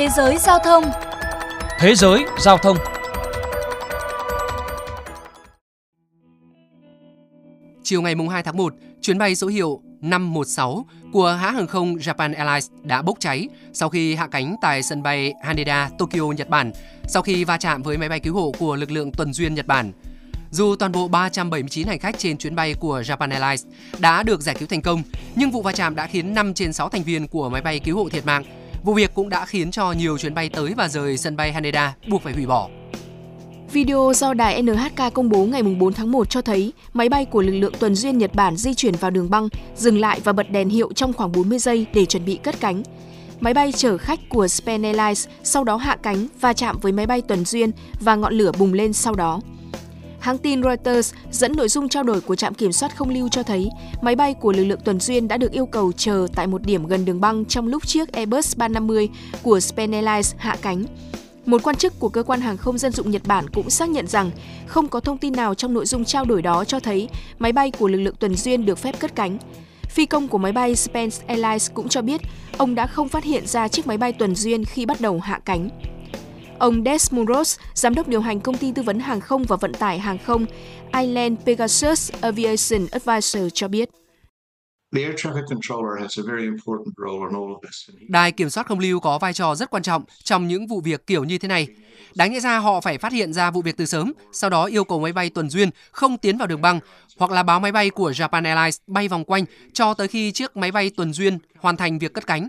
Thế giới giao thông Thế giới giao thông Chiều ngày 2 tháng 1, chuyến bay số hiệu 516 của hãng hàng không Japan Airlines đã bốc cháy sau khi hạ cánh tại sân bay Haneda, Tokyo, Nhật Bản, sau khi va chạm với máy bay cứu hộ của lực lượng tuần duyên Nhật Bản. Dù toàn bộ 379 hành khách trên chuyến bay của Japan Airlines đã được giải cứu thành công, nhưng vụ va chạm đã khiến 5 trên 6 thành viên của máy bay cứu hộ thiệt mạng. Vụ việc cũng đã khiến cho nhiều chuyến bay tới và rời sân bay Haneda buộc phải hủy bỏ. Video do đài NHK công bố ngày 4 tháng 1 cho thấy máy bay của lực lượng tuần duyên Nhật Bản di chuyển vào đường băng, dừng lại và bật đèn hiệu trong khoảng 40 giây để chuẩn bị cất cánh. Máy bay chở khách của Span Airlines sau đó hạ cánh và chạm với máy bay tuần duyên và ngọn lửa bùng lên sau đó. Hãng tin Reuters dẫn nội dung trao đổi của trạm kiểm soát không lưu cho thấy máy bay của lực lượng tuần duyên đã được yêu cầu chờ tại một điểm gần đường băng trong lúc chiếc Airbus 350 của Span Airlines hạ cánh. Một quan chức của cơ quan hàng không dân dụng Nhật Bản cũng xác nhận rằng không có thông tin nào trong nội dung trao đổi đó cho thấy máy bay của lực lượng tuần duyên được phép cất cánh. Phi công của máy bay Spence Airlines cũng cho biết ông đã không phát hiện ra chiếc máy bay tuần duyên khi bắt đầu hạ cánh. Ông Des Muros, giám đốc điều hành công ty tư vấn hàng không và vận tải hàng không Island Pegasus Aviation Advisor cho biết. Đài kiểm soát không lưu có vai trò rất quan trọng trong những vụ việc kiểu như thế này. Đáng lẽ ra họ phải phát hiện ra vụ việc từ sớm, sau đó yêu cầu máy bay tuần duyên không tiến vào đường băng hoặc là báo máy bay của Japan Airlines bay vòng quanh cho tới khi chiếc máy bay tuần duyên hoàn thành việc cất cánh.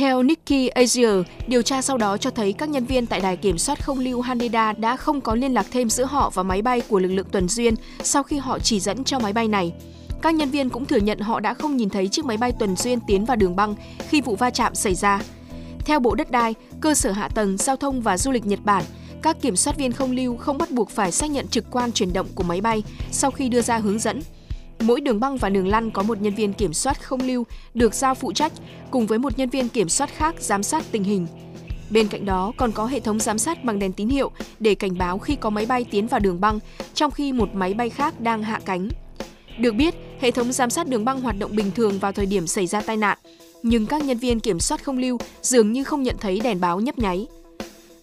Theo Nikkei Asia, điều tra sau đó cho thấy các nhân viên tại đài kiểm soát không lưu Haneda đã không có liên lạc thêm giữa họ và máy bay của lực lượng tuần duyên sau khi họ chỉ dẫn cho máy bay này. Các nhân viên cũng thừa nhận họ đã không nhìn thấy chiếc máy bay tuần duyên tiến vào đường băng khi vụ va chạm xảy ra. Theo Bộ Đất đai, cơ sở hạ tầng, giao thông và du lịch Nhật Bản, các kiểm soát viên không lưu không bắt buộc phải xác nhận trực quan chuyển động của máy bay sau khi đưa ra hướng dẫn. Mỗi đường băng và đường lăn có một nhân viên kiểm soát không lưu được giao phụ trách cùng với một nhân viên kiểm soát khác giám sát tình hình. Bên cạnh đó còn có hệ thống giám sát bằng đèn tín hiệu để cảnh báo khi có máy bay tiến vào đường băng, trong khi một máy bay khác đang hạ cánh. Được biết, hệ thống giám sát đường băng hoạt động bình thường vào thời điểm xảy ra tai nạn, nhưng các nhân viên kiểm soát không lưu dường như không nhận thấy đèn báo nhấp nháy.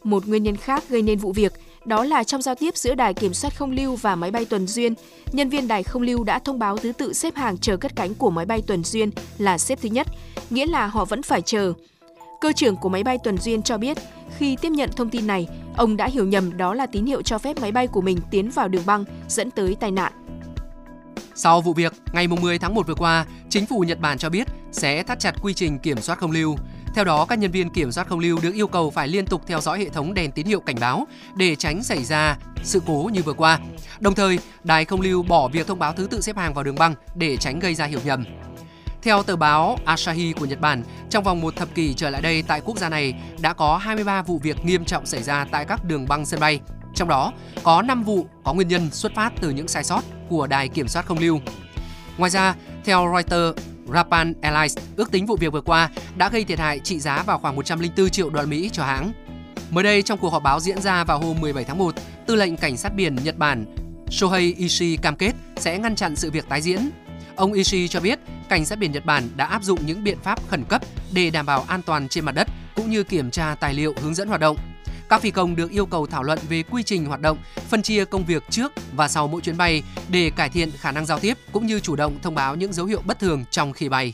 Một nguyên nhân khác gây nên vụ việc đó là trong giao tiếp giữa đài kiểm soát không lưu và máy bay tuần duyên, nhân viên đài không lưu đã thông báo thứ tự xếp hàng chờ cất cánh của máy bay tuần duyên là xếp thứ nhất, nghĩa là họ vẫn phải chờ. Cơ trưởng của máy bay tuần duyên cho biết, khi tiếp nhận thông tin này, ông đã hiểu nhầm đó là tín hiệu cho phép máy bay của mình tiến vào đường băng, dẫn tới tai nạn. Sau vụ việc, ngày 10 tháng 1 vừa qua, chính phủ Nhật Bản cho biết sẽ thắt chặt quy trình kiểm soát không lưu. Theo đó, các nhân viên kiểm soát không lưu được yêu cầu phải liên tục theo dõi hệ thống đèn tín hiệu cảnh báo để tránh xảy ra sự cố như vừa qua. Đồng thời, đài không lưu bỏ việc thông báo thứ tự xếp hàng vào đường băng để tránh gây ra hiểu nhầm. Theo tờ báo Asahi của Nhật Bản, trong vòng một thập kỷ trở lại đây tại quốc gia này đã có 23 vụ việc nghiêm trọng xảy ra tại các đường băng sân bay. Trong đó, có 5 vụ có nguyên nhân xuất phát từ những sai sót của đài kiểm soát không lưu. Ngoài ra, theo Reuters, Japan Airlines ước tính vụ việc vừa qua đã gây thiệt hại trị giá vào khoảng 104 triệu đô la Mỹ cho hãng. Mới đây trong cuộc họp báo diễn ra vào hôm 17 tháng 1, Tư lệnh Cảnh sát biển Nhật Bản Shohei Ishii cam kết sẽ ngăn chặn sự việc tái diễn. Ông Ishii cho biết, Cảnh sát biển Nhật Bản đã áp dụng những biện pháp khẩn cấp để đảm bảo an toàn trên mặt đất cũng như kiểm tra tài liệu hướng dẫn hoạt động. Các phi công được yêu cầu thảo luận về quy trình hoạt động, phân chia công việc trước và sau mỗi chuyến bay để cải thiện khả năng giao tiếp cũng như chủ động thông báo những dấu hiệu bất thường trong khi bay.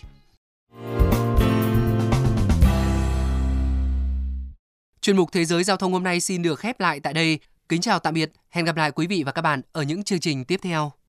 Chuyên mục Thế giới Giao thông hôm nay xin được khép lại tại đây. Kính chào tạm biệt, hẹn gặp lại quý vị và các bạn ở những chương trình tiếp theo.